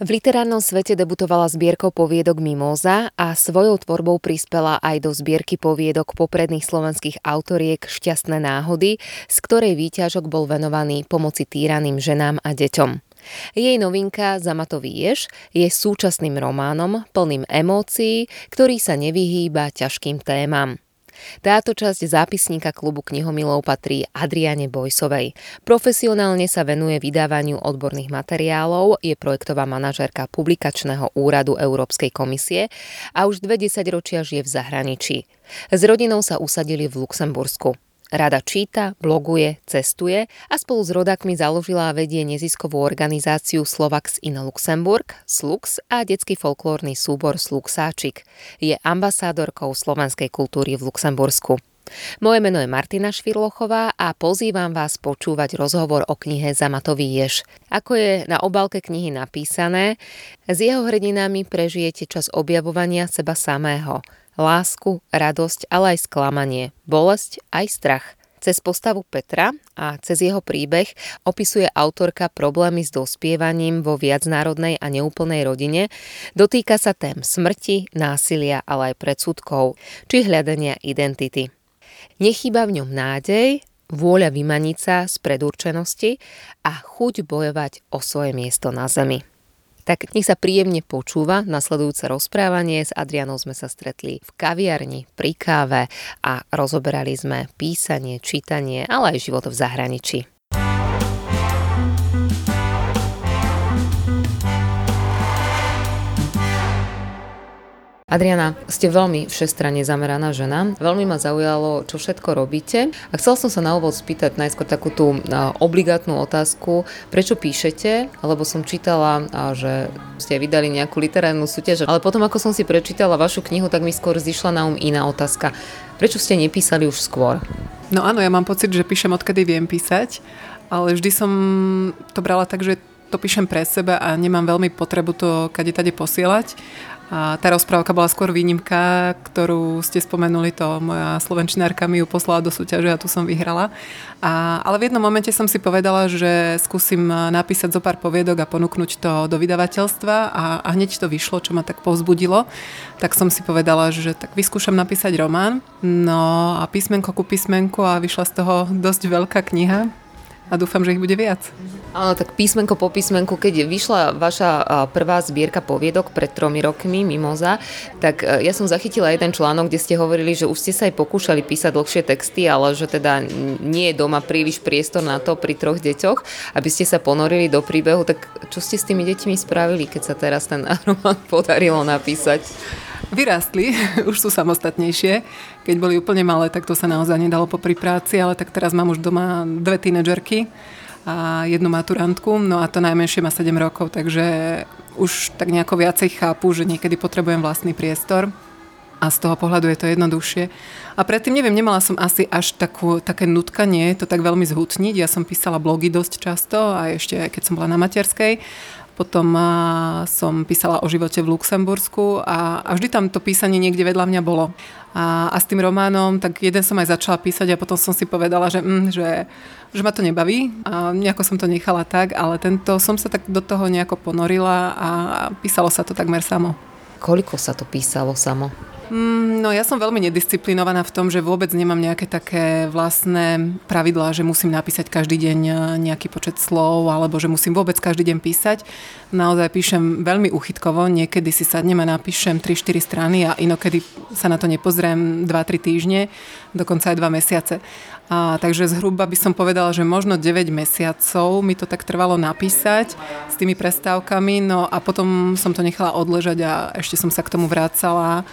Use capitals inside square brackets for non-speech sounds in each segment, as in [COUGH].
V literárnom svete debutovala zbierkou poviedok Mimoza a svojou tvorbou prispela aj do zbierky poviedok popredných slovenských autoriek Šťastné náhody, z ktorej výťažok bol venovaný pomoci týraným ženám a deťom. Jej novinka Zamatový jež je súčasným románom plným emócií, ktorý sa nevyhýba ťažkým témam. Táto časť zápisníka klubu knihomilov patrí Adriane Bojsovej. Profesionálne sa venuje vydávaniu odborných materiálov, je projektová manažérka publikačného úradu Európskej komisie a už dve desaťročia žije v zahraničí. S rodinou sa usadili v Luxembursku. Rada číta, bloguje, cestuje a spolu s rodákmi založila a vedie neziskovú organizáciu Slovax in Luxemburg, Slux a detský folklórny súbor Sluxáčik. Je ambasádorkou slovenskej kultúry v Luxembursku. Moje meno je Martina Švirlochová a pozývam vás počúvať rozhovor o knihe Zamatový jež. Ako je na obálke knihy napísané, s jeho hrdinami prežijete čas objavovania seba samého – lásku, radosť, ale aj sklamanie, bolesť, aj strach. Cez postavu Petra a cez jeho príbeh opisuje autorka problémy s dospievaním vo viacnárodnej a neúplnej rodine, dotýka sa tém smrti, násilia, ale aj predsudkov, či hľadania identity. Nechýba v ňom nádej, vôľa vymaniť sa z predurčenosti a chuť bojovať o svoje miesto na zemi. Tak nech sa príjemne počúva nasledujúce rozprávanie. S Adrianou sme sa stretli v kaviarni, pri káve a rozoberali sme písanie, čítanie, ale aj život v zahraničí. Adriana, ste veľmi všestranne zameraná žena. Veľmi ma zaujalo, čo všetko robíte. A chcel som sa na úvod spýtať najskôr takú tú obligátnu otázku, prečo píšete, lebo som čítala, že ste vydali nejakú literárnu súťaž, ale potom ako som si prečítala vašu knihu, tak mi skôr zišla na um iná otázka. Prečo ste nepísali už skôr? No áno, ja mám pocit, že píšem odkedy viem písať, ale vždy som to brala tak, že to píšem pre seba a nemám veľmi potrebu to kade tade posielať. A tá rozprávka bola skôr výnimka, ktorú ste spomenuli, to moja slovenčinárka mi ju poslala do súťaže a tu som vyhrala. A, ale v jednom momente som si povedala, že skúsim napísať zo pár poviedok a ponúknuť to do vydavateľstva a, a hneď to vyšlo, čo ma tak povzbudilo. Tak som si povedala, že tak vyskúšam napísať román. No a písmenko ku písmenku a vyšla z toho dosť veľká kniha a dúfam, že ich bude viac. Áno, tak písmenko po písmenku, keď vyšla vaša prvá zbierka poviedok pred tromi rokmi, Mimoza, tak e, ja som zachytila jeden článok, kde ste hovorili, že už ste sa aj pokúšali písať dlhšie texty, ale že teda nie je doma príliš priestor na to pri troch deťoch, aby ste sa ponorili do príbehu. Tak čo ste s tými deťmi spravili, keď sa teraz ten [LAUGHS] román podarilo napísať? Vyrástli, [LAUGHS] už sú samostatnejšie. Keď boli úplne malé, tak to sa naozaj nedalo popri práci, ale tak teraz mám už doma dve tínedžerky a jednu maturantku, no a to najmenšie má 7 rokov, takže už tak nejako viacej chápu, že niekedy potrebujem vlastný priestor a z toho pohľadu je to jednoduchšie. A predtým, neviem, nemala som asi až takú, také nutkanie to tak veľmi zhutniť. Ja som písala blogy dosť často a ešte keď som bola na materskej. Potom som písala o živote v Luxembursku a, a vždy tam to písanie niekde vedľa mňa bolo. A, a s tým románom, tak jeden som aj začala písať a potom som si povedala, že, mm, že, že ma to nebaví a nejako som to nechala tak, ale tento som sa tak do toho nejako ponorila a písalo sa to takmer samo. Koľko sa to písalo samo? Mm, no ja som veľmi nedisciplinovaná v tom, že vôbec nemám nejaké také vlastné pravidlá, že musím napísať každý deň e, nejaký počet slov alebo že musím vôbec každý deň písať. Naozaj píšem veľmi uchytkovo, niekedy si sadnem a napíšem 3-4 strany a inokedy sa na to nepozriem 2-3 týždne, dokonca aj 2 mesiace. A, takže zhruba by som povedala, že možno 9 mesiacov mi to tak trvalo napísať s tými prestávkami, no a potom som to nechala odležať a ešte som sa k tomu vrácala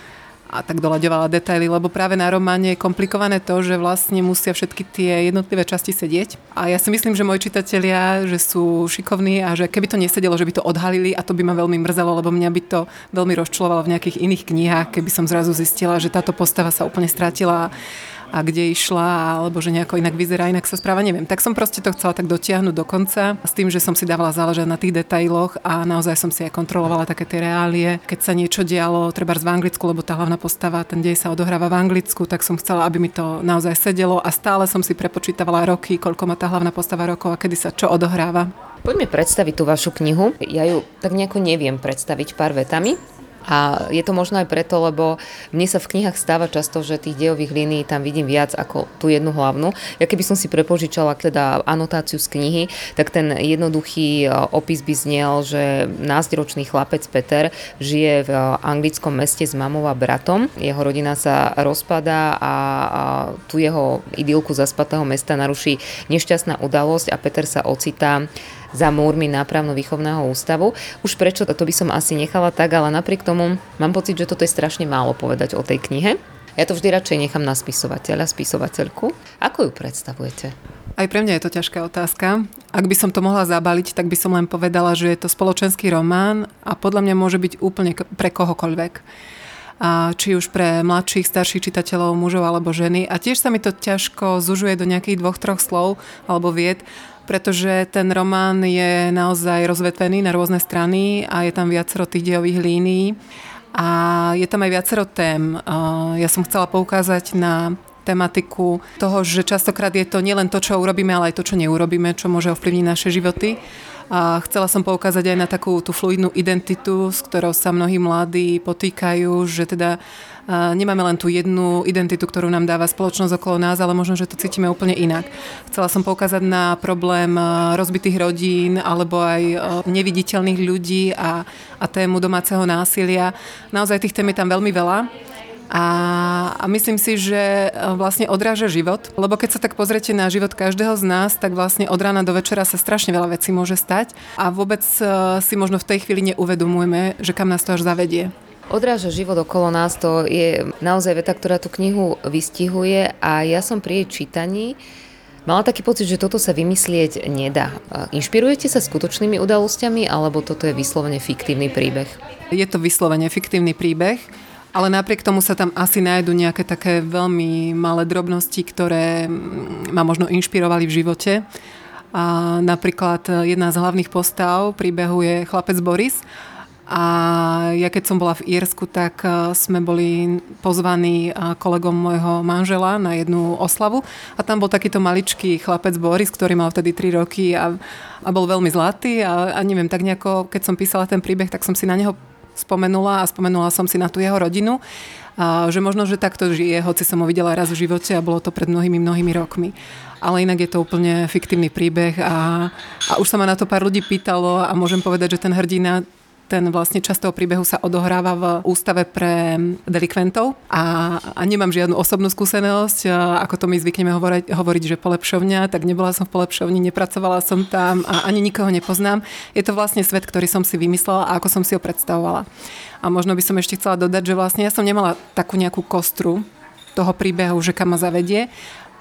a tak doľaďovala detaily, lebo práve na románe je komplikované to, že vlastne musia všetky tie jednotlivé časti sedieť. A ja si myslím, že moji čitatelia, že sú šikovní a že keby to nesedelo, že by to odhalili a to by ma veľmi mrzelo, lebo mňa by to veľmi rozčulovalo v nejakých iných knihách, keby som zrazu zistila, že táto postava sa úplne stratila a kde išla, alebo že nejako inak vyzerá, inak sa správa, neviem. Tak som proste to chcela tak dotiahnuť do konca s tým, že som si dávala záležať na tých detailoch a naozaj som si aj kontrolovala také tie reálie. Keď sa niečo dialo, treba v Anglicku, lebo tá hlavná postava, ten dej sa odohráva v Anglicku, tak som chcela, aby mi to naozaj sedelo a stále som si prepočítavala roky, koľko má tá hlavná postava rokov a kedy sa čo odohráva. Poďme predstaviť tú vašu knihu. Ja ju tak nejako neviem predstaviť pár vetami. A je to možno aj preto, lebo mne sa v knihách stáva často, že tých dejových línií tam vidím viac ako tú jednu hlavnú. Ja keby som si prepožičala teda anotáciu z knihy, tak ten jednoduchý e, opis by znel, že násťročný chlapec Peter žije v e, anglickom meste s mamou a bratom. Jeho rodina sa rozpadá a tu jeho idylku zaspatého mesta naruší nešťastná udalosť a Peter sa ocitá za múrmi nápravno-výchovného ústavu. Už prečo, to by som asi nechala tak, ale napriek tomu mám pocit, že toto je strašne málo povedať o tej knihe. Ja to vždy radšej nechám na spisovateľa, spisovateľku. Ako ju predstavujete? Aj pre mňa je to ťažká otázka. Ak by som to mohla zabaliť, tak by som len povedala, že je to spoločenský román a podľa mňa môže byť úplne pre kohokoľvek. Či už pre mladších, starších čitateľov, mužov alebo ženy. A tiež sa mi to ťažko zužuje do nejakých dvoch, troch slov alebo vied, pretože ten román je naozaj rozvetvený na rôzne strany a je tam viacero tých dejových línií a je tam aj viacero tém. Ja som chcela poukázať na tematiku toho, že častokrát je to nielen to, čo urobíme, ale aj to, čo neurobíme, čo môže ovplyvniť naše životy. A chcela som poukázať aj na takú tú fluidnú identitu, s ktorou sa mnohí mladí potýkajú, že teda nemáme len tú jednu identitu, ktorú nám dáva spoločnosť okolo nás, ale možno, že to cítime úplne inak. Chcela som poukázať na problém rozbitých rodín alebo aj neviditeľných ľudí a, a tému domáceho násilia. Naozaj tých tém je tam veľmi veľa. A, a myslím si, že vlastne odráža život, lebo keď sa tak pozriete na život každého z nás, tak vlastne od rána do večera sa strašne veľa vecí môže stať a vôbec si možno v tej chvíli neuvedomujeme, že kam nás to až zavedie. Odráža život okolo nás, to je naozaj veta, ktorá tú knihu vystihuje a ja som pri jej čítaní Mala taký pocit, že toto sa vymyslieť nedá. Inšpirujete sa skutočnými udalosťami, alebo toto je vyslovene fiktívny príbeh? Je to vyslovene fiktívny príbeh, ale napriek tomu sa tam asi nájdu nejaké také veľmi malé drobnosti, ktoré ma možno inšpirovali v živote. A napríklad jedna z hlavných postav príbehu je chlapec Boris, a ja keď som bola v Írsku, tak e, sme boli pozvaní e, kolegom môjho manžela na jednu oslavu. A tam bol takýto maličký chlapec Boris, ktorý mal vtedy 3 roky a, a bol veľmi zlatý. A, a neviem, tak nejako, keď som písala ten príbeh, tak som si na neho spomenula a spomenula som si na tú jeho rodinu, a že možno, že takto žije, hoci som ho videla raz v živote a bolo to pred mnohými, mnohými rokmi. Ale inak je to úplne fiktívny príbeh a, a už sa ma na to pár ľudí pýtalo a môžem povedať, že ten hrdina ten vlastne časť toho príbehu sa odohráva v ústave pre delikventov a, a nemám žiadnu osobnú skúsenosť, ako to my zvykneme hovoriť, hovoriť, že polepšovňa, tak nebola som v polepšovni, nepracovala som tam a ani nikoho nepoznám. Je to vlastne svet, ktorý som si vymyslela a ako som si ho predstavovala. A možno by som ešte chcela dodať, že vlastne ja som nemala takú nejakú kostru toho príbehu, že kam ma zavedie,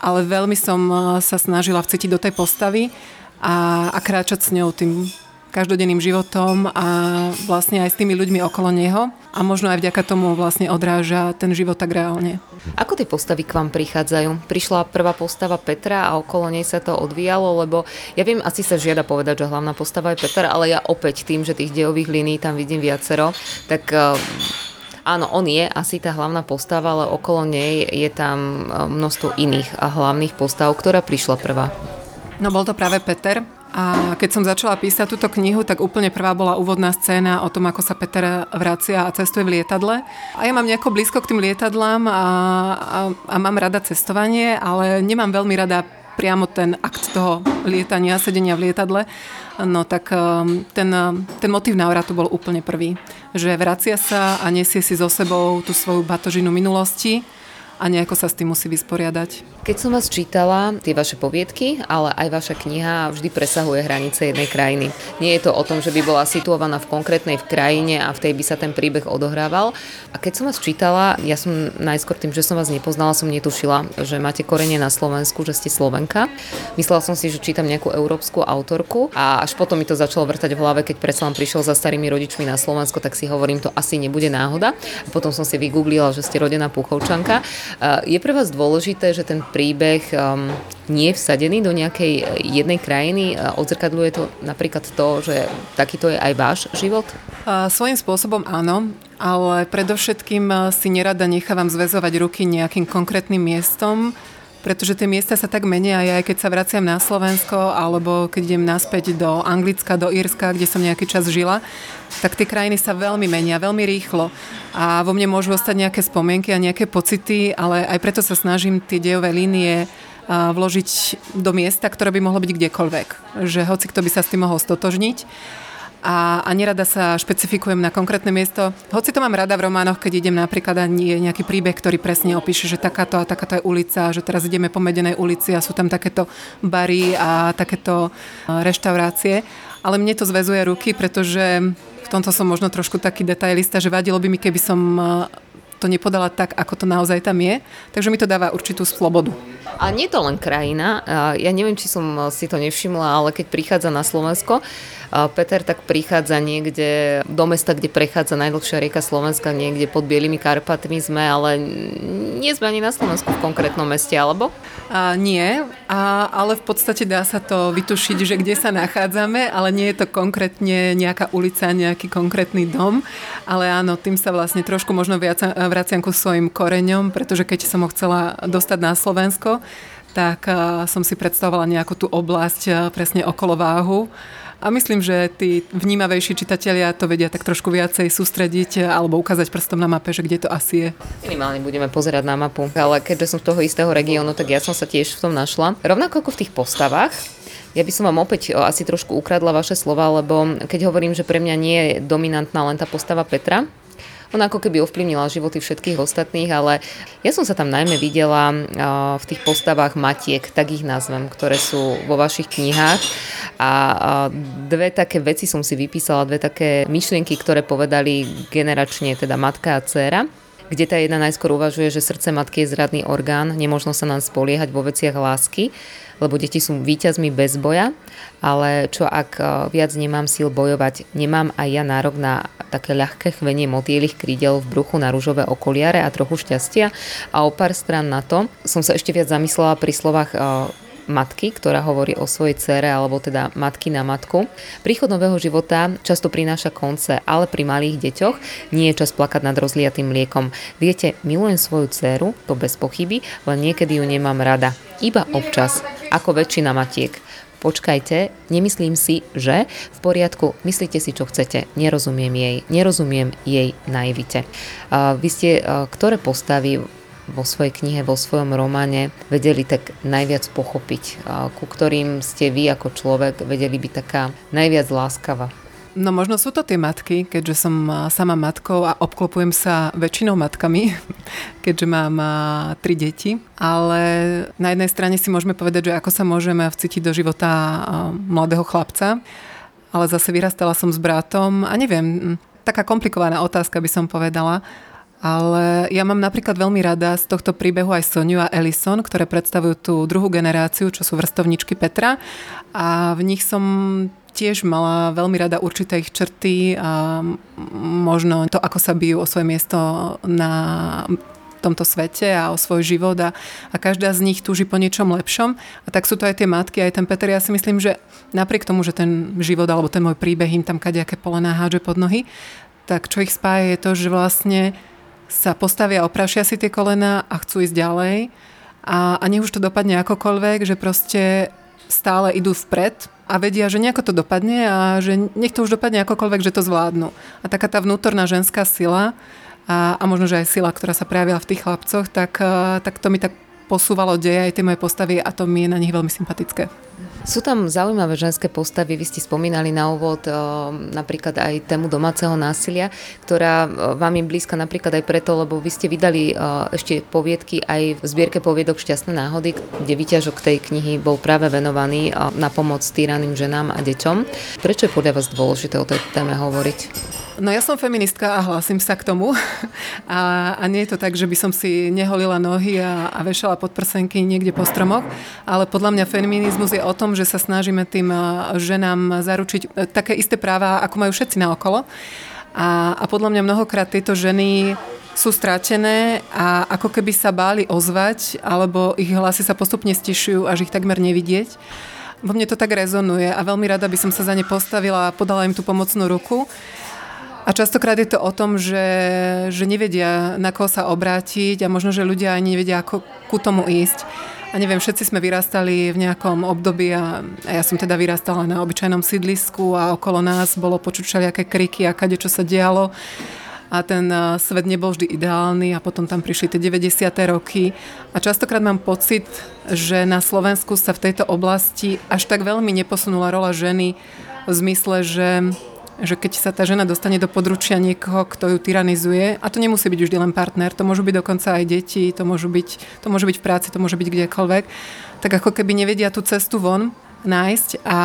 ale veľmi som sa snažila vcítiť do tej postavy a, a kráčať s ňou tým každodenným životom a vlastne aj s tými ľuďmi okolo neho a možno aj vďaka tomu vlastne odráža ten život tak reálne. Ako tie postavy k vám prichádzajú? Prišla prvá postava Petra a okolo nej sa to odvíjalo, lebo ja viem, asi sa žiada povedať, že hlavná postava je Peter, ale ja opäť tým, že tých dejových línií tam vidím viacero, tak eh, áno, on je asi tá hlavná postava, ale okolo nej je tam eh, množstvo iných a hlavných postav, ktorá prišla prvá. No bol to práve Peter, a keď som začala písať túto knihu, tak úplne prvá bola úvodná scéna o tom, ako sa Peter vracia a cestuje v lietadle. A ja mám nejako blízko k tým lietadlám a, a, a mám rada cestovanie, ale nemám veľmi rada priamo ten akt toho lietania, sedenia v lietadle, no tak um, ten, ten motív návratu bol úplne prvý. Že vracia sa a nesie si so sebou tú svoju batožinu minulosti a nejako sa s tým musí vysporiadať. Keď som vás čítala, tie vaše poviedky, ale aj vaša kniha vždy presahuje hranice jednej krajiny. Nie je to o tom, že by bola situovaná v konkrétnej v krajine a v tej by sa ten príbeh odohrával. A keď som vás čítala, ja som najskôr tým, že som vás nepoznala, som netušila, že máte korene na Slovensku, že ste Slovenka. Myslela som si, že čítam nejakú európsku autorku a až potom mi to začalo vrtať v hlave, keď predsa prišiel za starými rodičmi na Slovensko, tak si hovorím, to asi nebude náhoda. A potom som si vygooglila, že ste rodená Puchovčanka. Je pre vás dôležité, že ten príbeh um, nie je vsadený do nejakej jednej krajiny. Odzrkadľuje to napríklad to, že takýto je aj váš život? Svojím spôsobom áno, ale predovšetkým si nerada nechávam zväzovať ruky nejakým konkrétnym miestom, pretože tie miesta sa tak menia aj, keď sa vraciam na Slovensko alebo keď idem naspäť do Anglicka, do Írska, kde som nejaký čas žila, tak tie krajiny sa veľmi menia, veľmi rýchlo a vo mne môžu ostať nejaké spomienky a nejaké pocity, ale aj preto sa snažím tie dejové línie vložiť do miesta, ktoré by mohlo byť kdekoľvek. Že hoci kto by sa s tým mohol stotožniť a, a nerada sa špecifikujem na konkrétne miesto. Hoci to mám rada v románoch, keď idem napríklad a nie nejaký príbeh, ktorý presne opíše, že takáto a takáto je ulica, že teraz ideme po Medenej ulici a sú tam takéto bary a takéto reštaurácie. Ale mne to zväzuje ruky, pretože v tomto som možno trošku taký detailista, že vadilo by mi, keby som to nepodala tak, ako to naozaj tam je. Takže mi to dáva určitú slobodu. A nie to len krajina. Ja neviem, či som si to nevšimla, ale keď prichádza na Slovensko, Peter tak prichádza niekde do mesta, kde prechádza najdlhšia rieka Slovenska, niekde pod Bielými Karpatmi sme, ale nie sme ani na Slovensku v konkrétnom meste, alebo? A, nie, a, ale v podstate dá sa to vytušiť, že kde sa nachádzame, ale nie je to konkrétne nejaká ulica, nejaký konkrétny dom, ale áno, tým sa vlastne trošku možno viac, vraciam ku svojim koreňom, pretože keď som ho chcela dostať na Slovensko, tak som si predstavovala nejakú tú oblasť presne okolo váhu a myslím, že tí vnímavejší čitatelia to vedia tak trošku viacej sústrediť alebo ukázať prstom na mape, že kde to asi je. Minimálne budeme pozerať na mapu. Ale keďže som z toho istého regiónu, tak ja som sa tiež v tom našla. Rovnako ako v tých postavách, ja by som vám opäť asi trošku ukradla vaše slova, lebo keď hovorím, že pre mňa nie je dominantná len tá postava Petra, ona ako keby ovplyvnila životy všetkých ostatných, ale ja som sa tam najmä videla v tých postavách matiek, tak ich nazvem, ktoré sú vo vašich knihách. A dve také veci som si vypísala, dve také myšlienky, ktoré povedali generačne, teda matka a dcéra kde tá jedna najskôr uvažuje, že srdce matky je zradný orgán, nemožno sa nám spoliehať vo veciach lásky, lebo deti sú víťazmi bez boja, ale čo ak viac nemám síl bojovať, nemám aj ja nárok na také ľahké chvenie motielich krídel v bruchu na rúžové okoliare a trochu šťastia? A o pár strán na to som sa ešte viac zamyslela pri slovách matky, ktorá hovorí o svojej cere alebo teda matky na matku. Príchod nového života často prináša konce, ale pri malých deťoch nie je čas plakať nad rozliatým mliekom. Viete, milujem svoju dceru, to bez pochyby, len niekedy ju nemám rada. Iba občas, ako väčšina matiek. Počkajte, nemyslím si, že v poriadku, myslíte si, čo chcete, nerozumiem jej, nerozumiem jej naivite. Vy ste ktoré postavy vo svojej knihe, vo svojom románe vedeli tak najviac pochopiť, ku ktorým ste vy ako človek vedeli byť taká najviac láskava? No možno sú to tie matky, keďže som sama matkou a obklopujem sa väčšinou matkami, [LAUGHS] keďže mám tri deti. Ale na jednej strane si môžeme povedať, že ako sa môžeme vcítiť do života mladého chlapca, ale zase vyrastala som s bratom a neviem, taká komplikovaná otázka by som povedala, ale ja mám napríklad veľmi rada z tohto príbehu aj Soniu a Ellison, ktoré predstavujú tú druhú generáciu, čo sú vrstovničky Petra. A v nich som tiež mala veľmi rada určité ich črty a možno to, ako sa bijú o svoje miesto na tomto svete a o svoj život a, a každá z nich túži po niečom lepšom. A tak sú to aj tie matky, aj ten Peter. Ja si myslím, že napriek tomu, že ten život alebo ten môj príbeh im tam kadejaké polená hádže pod nohy, tak čo ich spája je to, že vlastne sa postavia, oprašia si tie kolena a chcú ísť ďalej. A, a nech už to dopadne akokoľvek, že proste stále idú vpred a vedia, že nejako to dopadne a že nech to už dopadne akokoľvek, že to zvládnu. A taká tá vnútorná ženská sila a, a možno, že aj sila, ktorá sa prejavila v tých chlapcoch, tak, tak to mi tak posúvalo deje aj tie moje postavy a to mi je na nich veľmi sympatické. Sú tam zaujímavé ženské postavy, vy ste spomínali na úvod e, napríklad aj tému domáceho násilia, ktorá e, vám je blízka napríklad aj preto, lebo vy ste vydali e, ešte poviedky aj v zbierke poviedok Šťastné náhody, kde výťažok tej knihy bol práve venovaný na pomoc týraným ženám a deťom. Prečo je podľa vás dôležité o tej téme hovoriť? No ja som feministka a hlásim sa k tomu. [LAUGHS] A, a nie je to tak, že by som si neholila nohy a, a vešala podprsenky niekde po stromoch, ale podľa mňa feminizmus je o tom, že sa snažíme tým ženám zaručiť e, také isté práva, ako majú všetci naokolo. A, a podľa mňa mnohokrát tieto ženy sú strátené a ako keby sa báli ozvať, alebo ich hlasy sa postupne stišujú, až ich takmer nevidieť. Vo mne to tak rezonuje a veľmi rada by som sa za ne postavila a podala im tú pomocnú ruku. A častokrát je to o tom, že, že nevedia, na koho sa obrátiť a možno, že ľudia ani nevedia, ako ku tomu ísť. A neviem, všetci sme vyrastali v nejakom období a, ja som teda vyrastala na obyčajnom sídlisku a okolo nás bolo počuť všelijaké kriky a kade čo sa dialo a ten svet nebol vždy ideálny a potom tam prišli tie 90. roky a častokrát mám pocit, že na Slovensku sa v tejto oblasti až tak veľmi neposunula rola ženy v zmysle, že že keď sa tá žena dostane do područia niekoho, kto ju tyranizuje, a to nemusí byť vždy len partner, to môžu byť dokonca aj deti, to môžu byť, to môže byť v práci, to môže byť kdekoľvek, tak ako keby nevedia tú cestu von nájsť a,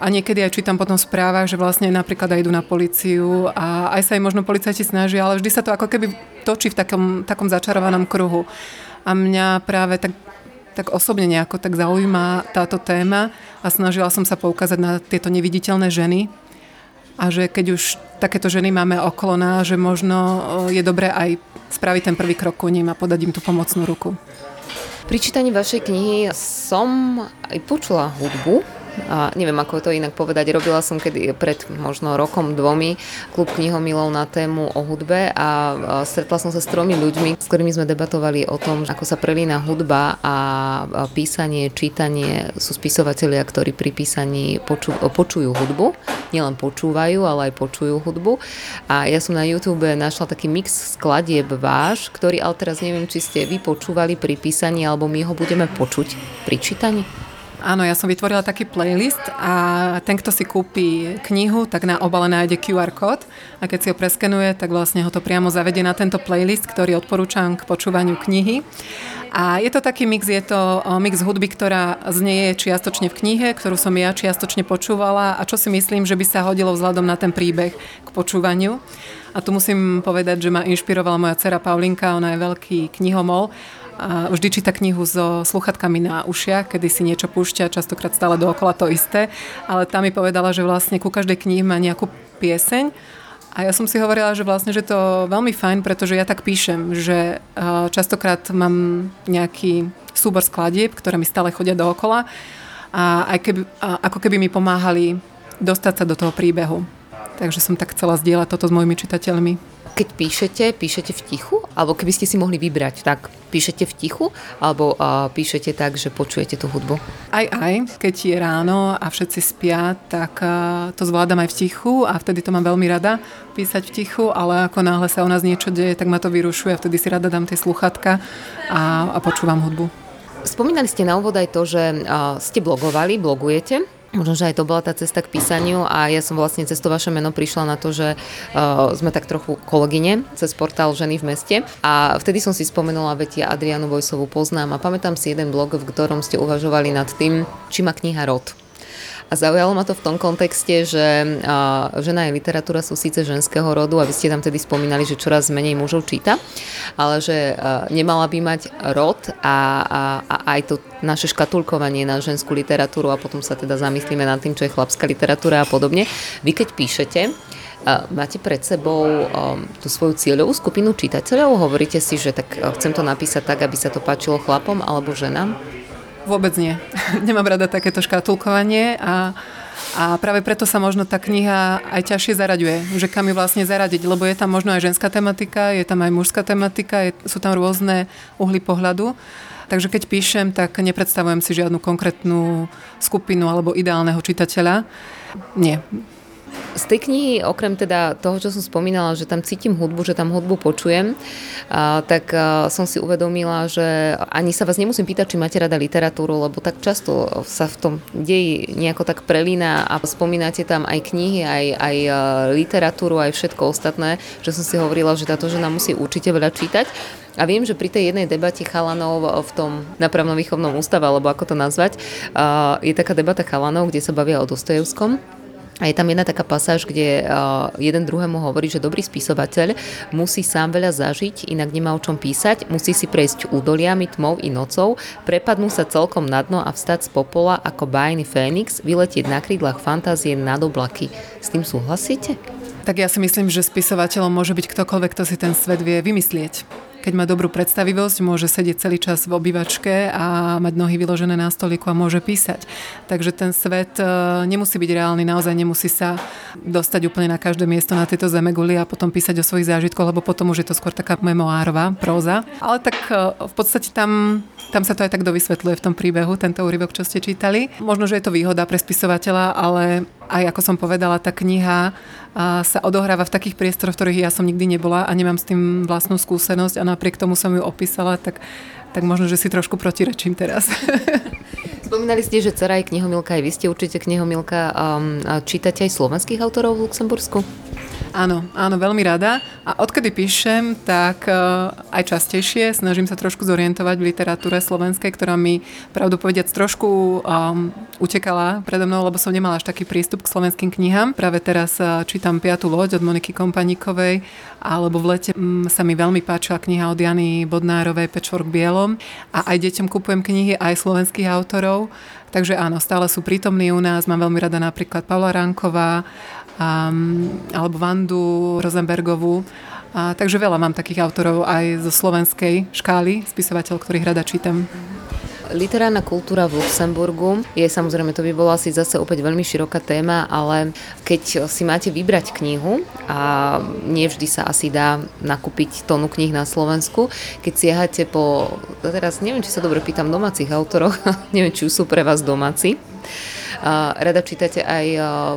a niekedy aj čítam potom v správach, že vlastne napríklad aj idú na policiu a aj sa im možno policajti snažia, ale vždy sa to ako keby točí v takom, takom začarovanom kruhu. A mňa práve tak tak osobne nejako tak zaujíma táto téma a snažila som sa poukázať na tieto neviditeľné ženy, a že keď už takéto ženy máme okolo nás, že možno je dobré aj spraviť ten prvý krok ku ním a podať im tú pomocnú ruku. Pri čítaní vašej knihy som aj počula hudbu, a neviem, ako to inak povedať. Robila som kedy pred možno rokom, dvomi klub knihomilov na tému o hudbe a stretla som sa s tromi ľuďmi, s ktorými sme debatovali o tom, ako sa prelína hudba a písanie, čítanie. Sú spisovatelia, ktorí pri písaní poču, počujú hudbu. Nielen počúvajú, ale aj počujú hudbu. A ja som na YouTube našla taký mix skladieb váš, ktorý ale teraz neviem, či ste vy počúvali pri písaní, alebo my ho budeme počuť pri čítaní. Áno, ja som vytvorila taký playlist a ten, kto si kúpi knihu, tak na obale nájde QR kód a keď si ho preskenuje, tak vlastne ho to priamo zavedie na tento playlist, ktorý odporúčam k počúvaniu knihy. A je to taký mix, je to mix hudby, ktorá znie čiastočne v knihe, ktorú som ja čiastočne počúvala a čo si myslím, že by sa hodilo vzhľadom na ten príbeh k počúvaniu. A tu musím povedať, že ma inšpirovala moja dcera Paulinka, ona je veľký knihomol vždy číta knihu so sluchatkami na ušiach, kedy si niečo púšťa, častokrát stále dookola to isté, ale tá mi povedala, že vlastne ku každej knihe má nejakú pieseň a ja som si hovorila, že vlastne, že to veľmi fajn, pretože ja tak píšem, že častokrát mám nejaký súbor skladieb, ktoré mi stále chodia dookola a aj keby, a ako keby mi pomáhali dostať sa do toho príbehu. Takže som tak chcela zdieľať toto s mojimi čitateľmi. Keď píšete, píšete v tichu? Alebo keby ste si mohli vybrať, tak píšete v tichu? Alebo uh, píšete tak, že počujete tú hudbu? Aj, aj. Keď je ráno a všetci spia, tak uh, to zvládam aj v tichu a vtedy to mám veľmi rada písať v tichu, ale ako náhle sa u nás niečo deje, tak ma to vyrušuje a vtedy si rada dám tie sluchatka a, a počúvam hudbu. Spomínali ste na úvod aj to, že uh, ste blogovali, blogujete. Možno, že aj to bola tá cesta k písaniu a ja som vlastne cez to vaše meno prišla na to, že uh, sme tak trochu kolegyne cez portál Ženy v meste a vtedy som si spomenula, veď ja Adrianu Vojsovú poznám a pamätám si jeden blog, v ktorom ste uvažovali nad tým, či má kniha rod. A zaujalo ma to v tom kontexte, že žena aj literatúra sú síce ženského rodu a vy ste tam tedy spomínali, že čoraz menej mužov číta, ale že nemala by mať rod a, a, a aj to naše škatulkovanie na ženskú literatúru a potom sa teda zamyslíme nad tým, čo je chlapská literatúra a podobne. Vy keď píšete, máte pred sebou tú svoju cieľovú skupinu čitateľov? Hovoríte si, že tak chcem to napísať tak, aby sa to páčilo chlapom alebo ženám? Vôbec nie. [LAUGHS] Nemám rada takéto škatulkovanie a, a práve preto sa možno tá kniha aj ťažšie zaraďuje, že kam ju vlastne zaradiť, lebo je tam možno aj ženská tematika, je tam aj mužská tematika, je, sú tam rôzne uhly pohľadu. Takže keď píšem, tak nepredstavujem si žiadnu konkrétnu skupinu alebo ideálneho čitateľa. Nie. Z tej knihy, okrem teda toho, čo som spomínala, že tam cítim hudbu, že tam hudbu počujem, tak som si uvedomila, že ani sa vás nemusím pýtať, či máte rada literatúru, lebo tak často sa v tom deji nejako tak prelína a spomínate tam aj knihy, aj, aj literatúru, aj všetko ostatné, že som si hovorila, že táto žena musí určite veľa čítať. A viem, že pri tej jednej debate chalanov v tom napravnom výchovnom ústave, alebo ako to nazvať, je taká debata chalanov, kde sa bavia o Dostojevskom a je tam jedna taká pasáž, kde jeden druhému hovorí, že dobrý spisovateľ musí sám veľa zažiť, inak nemá o čom písať, musí si prejsť údoliami, tmou i nocou, prepadnú sa celkom na dno a vstať z popola ako bájny Fénix, vyletieť na krídlach fantázie nad oblaky. S tým súhlasíte? Tak ja si myslím, že spisovateľom môže byť ktokoľvek, kto si ten svet vie vymyslieť keď má dobrú predstavivosť, môže sedieť celý čas v obývačke a mať nohy vyložené na stoliku a môže písať. Takže ten svet e, nemusí byť reálny, naozaj nemusí sa dostať úplne na každé miesto na tejto guli a potom písať o svojich zážitkoch, lebo potom už je to skôr taká memoárová próza. Ale tak e, v podstate tam, tam sa to aj tak dovysvetľuje v tom príbehu, tento úryvok, čo ste čítali. Možno, že je to výhoda pre spisovateľa, ale aj ako som povedala, tá kniha sa odohráva v takých priestoroch, v ktorých ja som nikdy nebola a nemám s tým vlastnú skúsenosť a napriek tomu som ju opísala, tak, tak možno, že si trošku protirečím teraz. [LAUGHS] [LAUGHS] Spomínali ste, že dcera je knihomilka, aj vy ste určite knihomilka. Um, čítate aj slovenských autorov v Luxembursku? Áno, áno, veľmi rada. A odkedy píšem, tak uh, aj častejšie snažím sa trošku zorientovať v literatúre slovenskej, ktorá mi, pravdu povediac, trošku um, utekala predo mnou, lebo som nemala až taký prístup k slovenským knihám. Práve teraz uh, čítam Piatú loď od Moniky Kompaníkovej, alebo v lete um, sa mi veľmi páčila kniha od Jany Bodnárovej Pečvork bielom. A aj deťom kupujem knihy aj slovenských autorov. Takže áno, stále sú prítomní u nás. Mám veľmi rada napríklad Pavla Ranková, um, alebo Vandu Rosenbergovú. A, takže veľa mám takých autorov aj zo slovenskej škály, spisovateľ, ktorých rada čítam. Literárna kultúra v Luxemburgu je samozrejme, to by bola asi zase opäť veľmi široká téma, ale keď si máte vybrať knihu a nie vždy sa asi dá nakúpiť tónu knih na Slovensku, keď siehate po, teraz neviem, či sa dobre pýtam, domácich autoroch, [LAUGHS] neviem, či sú pre vás domáci, Rada čítate aj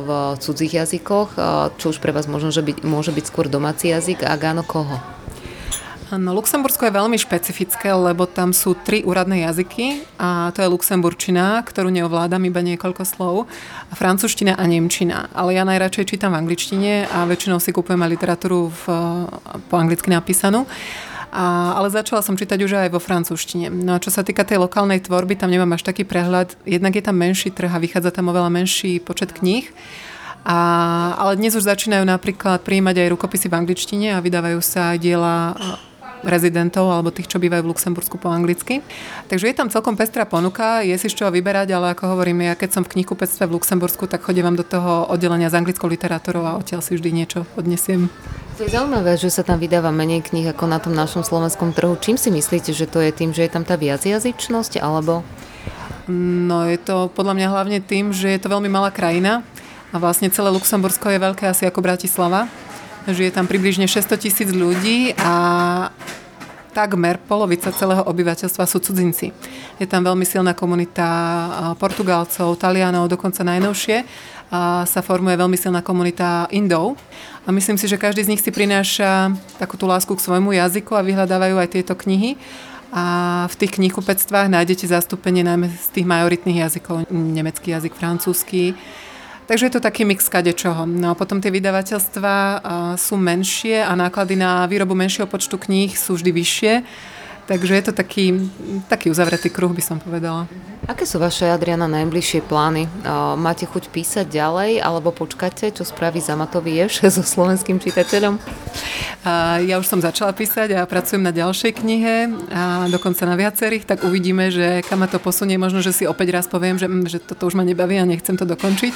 v cudzích jazykoch, čo už pre vás možno, že byť, môže byť skôr domáci jazyk a áno koho? No, Luxembursko je veľmi špecifické, lebo tam sú tri úradné jazyky a to je luxemburčina, ktorú neovládam iba niekoľko slov, a francúzština a nemčina. Ale ja najradšej čítam v angličtine a väčšinou si kupujem aj literatúru v, po anglicky napísanú. A, ale začala som čítať už aj vo francúzštine. No a čo sa týka tej lokálnej tvorby, tam nemám až taký prehľad. Jednak je tam menší trh a vychádza tam oveľa menší počet kníh. A, ale dnes už začínajú napríklad prijímať aj rukopisy v angličtine a vydávajú sa diela rezidentov alebo tých, čo bývajú v Luxembursku po anglicky. Takže je tam celkom pestrá ponuka, je si z čoho vyberať, ale ako hovorím, ja keď som v knihkupectve v Luxembursku, tak chodím do toho oddelenia s anglickou literatúrou a odtiaľ si vždy niečo odnesiem. To je zaujímavé, že sa tam vydáva menej kníh ako na tom našom slovenskom trhu. Čím si myslíte, že to je tým, že je tam tá viacjazyčnosť, alebo? No je to podľa mňa hlavne tým, že je to veľmi malá krajina a vlastne celé Luxembursko je veľké asi ako Bratislava. Žije tam približne 600 tisíc ľudí a takmer polovica celého obyvateľstva sú cudzinci. Je tam veľmi silná komunita Portugálcov, Talianov, dokonca najnovšie sa formuje veľmi silná komunita Indov. A myslím si, že každý z nich si prináša takú tú lásku k svojmu jazyku a vyhľadávajú aj tieto knihy. A v tých knihkupectvách nájdete zastúpenie najmä z tých majoritných jazykov, nemecký jazyk, francúzsky. Takže je to taký mix kadečoho. No a potom tie vydavateľstva sú menšie a náklady na výrobu menšieho počtu kníh sú vždy vyššie. Takže je to taký, taký uzavretý kruh, by som povedala. Aké sú vaše, Adriana, najbližšie plány? Máte chuť písať ďalej, alebo počkáte, čo spraví Zamatový Ješ [LAUGHS] so slovenským čitateľom? Ja už som začala písať a pracujem na ďalšej knihe a dokonca na viacerých, tak uvidíme, že kam ma to posunie. Možno, že si opäť raz poviem, že, že toto už ma nebaví a nechcem to dokončiť.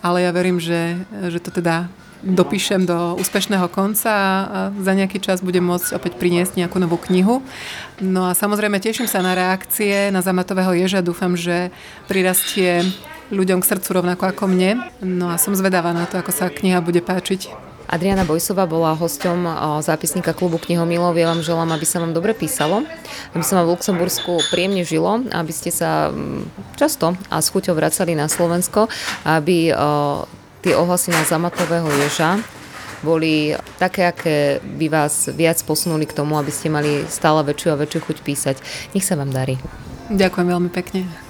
Ale ja verím, že, že to teda dopíšem do úspešného konca a za nejaký čas budem môcť opäť priniesť nejakú novú knihu. No a samozrejme teším sa na reakcie na Zamatového ježa. Dúfam, že prirastie ľuďom k srdcu rovnako ako mne. No a som zvedavá na to, ako sa kniha bude páčiť. Adriana Bojsová bola hosťom zápisníka klubu knihomilov. Ja vám želám, aby sa vám dobre písalo, aby sa vám v Luxembursku príjemne žilo, aby ste sa často a s chuťou vracali na Slovensko, aby tie ohlasy na zamatového ježa boli také, aké by vás viac posunuli k tomu, aby ste mali stále väčšiu a väčšiu chuť písať. Nech sa vám darí. Ďakujem veľmi pekne.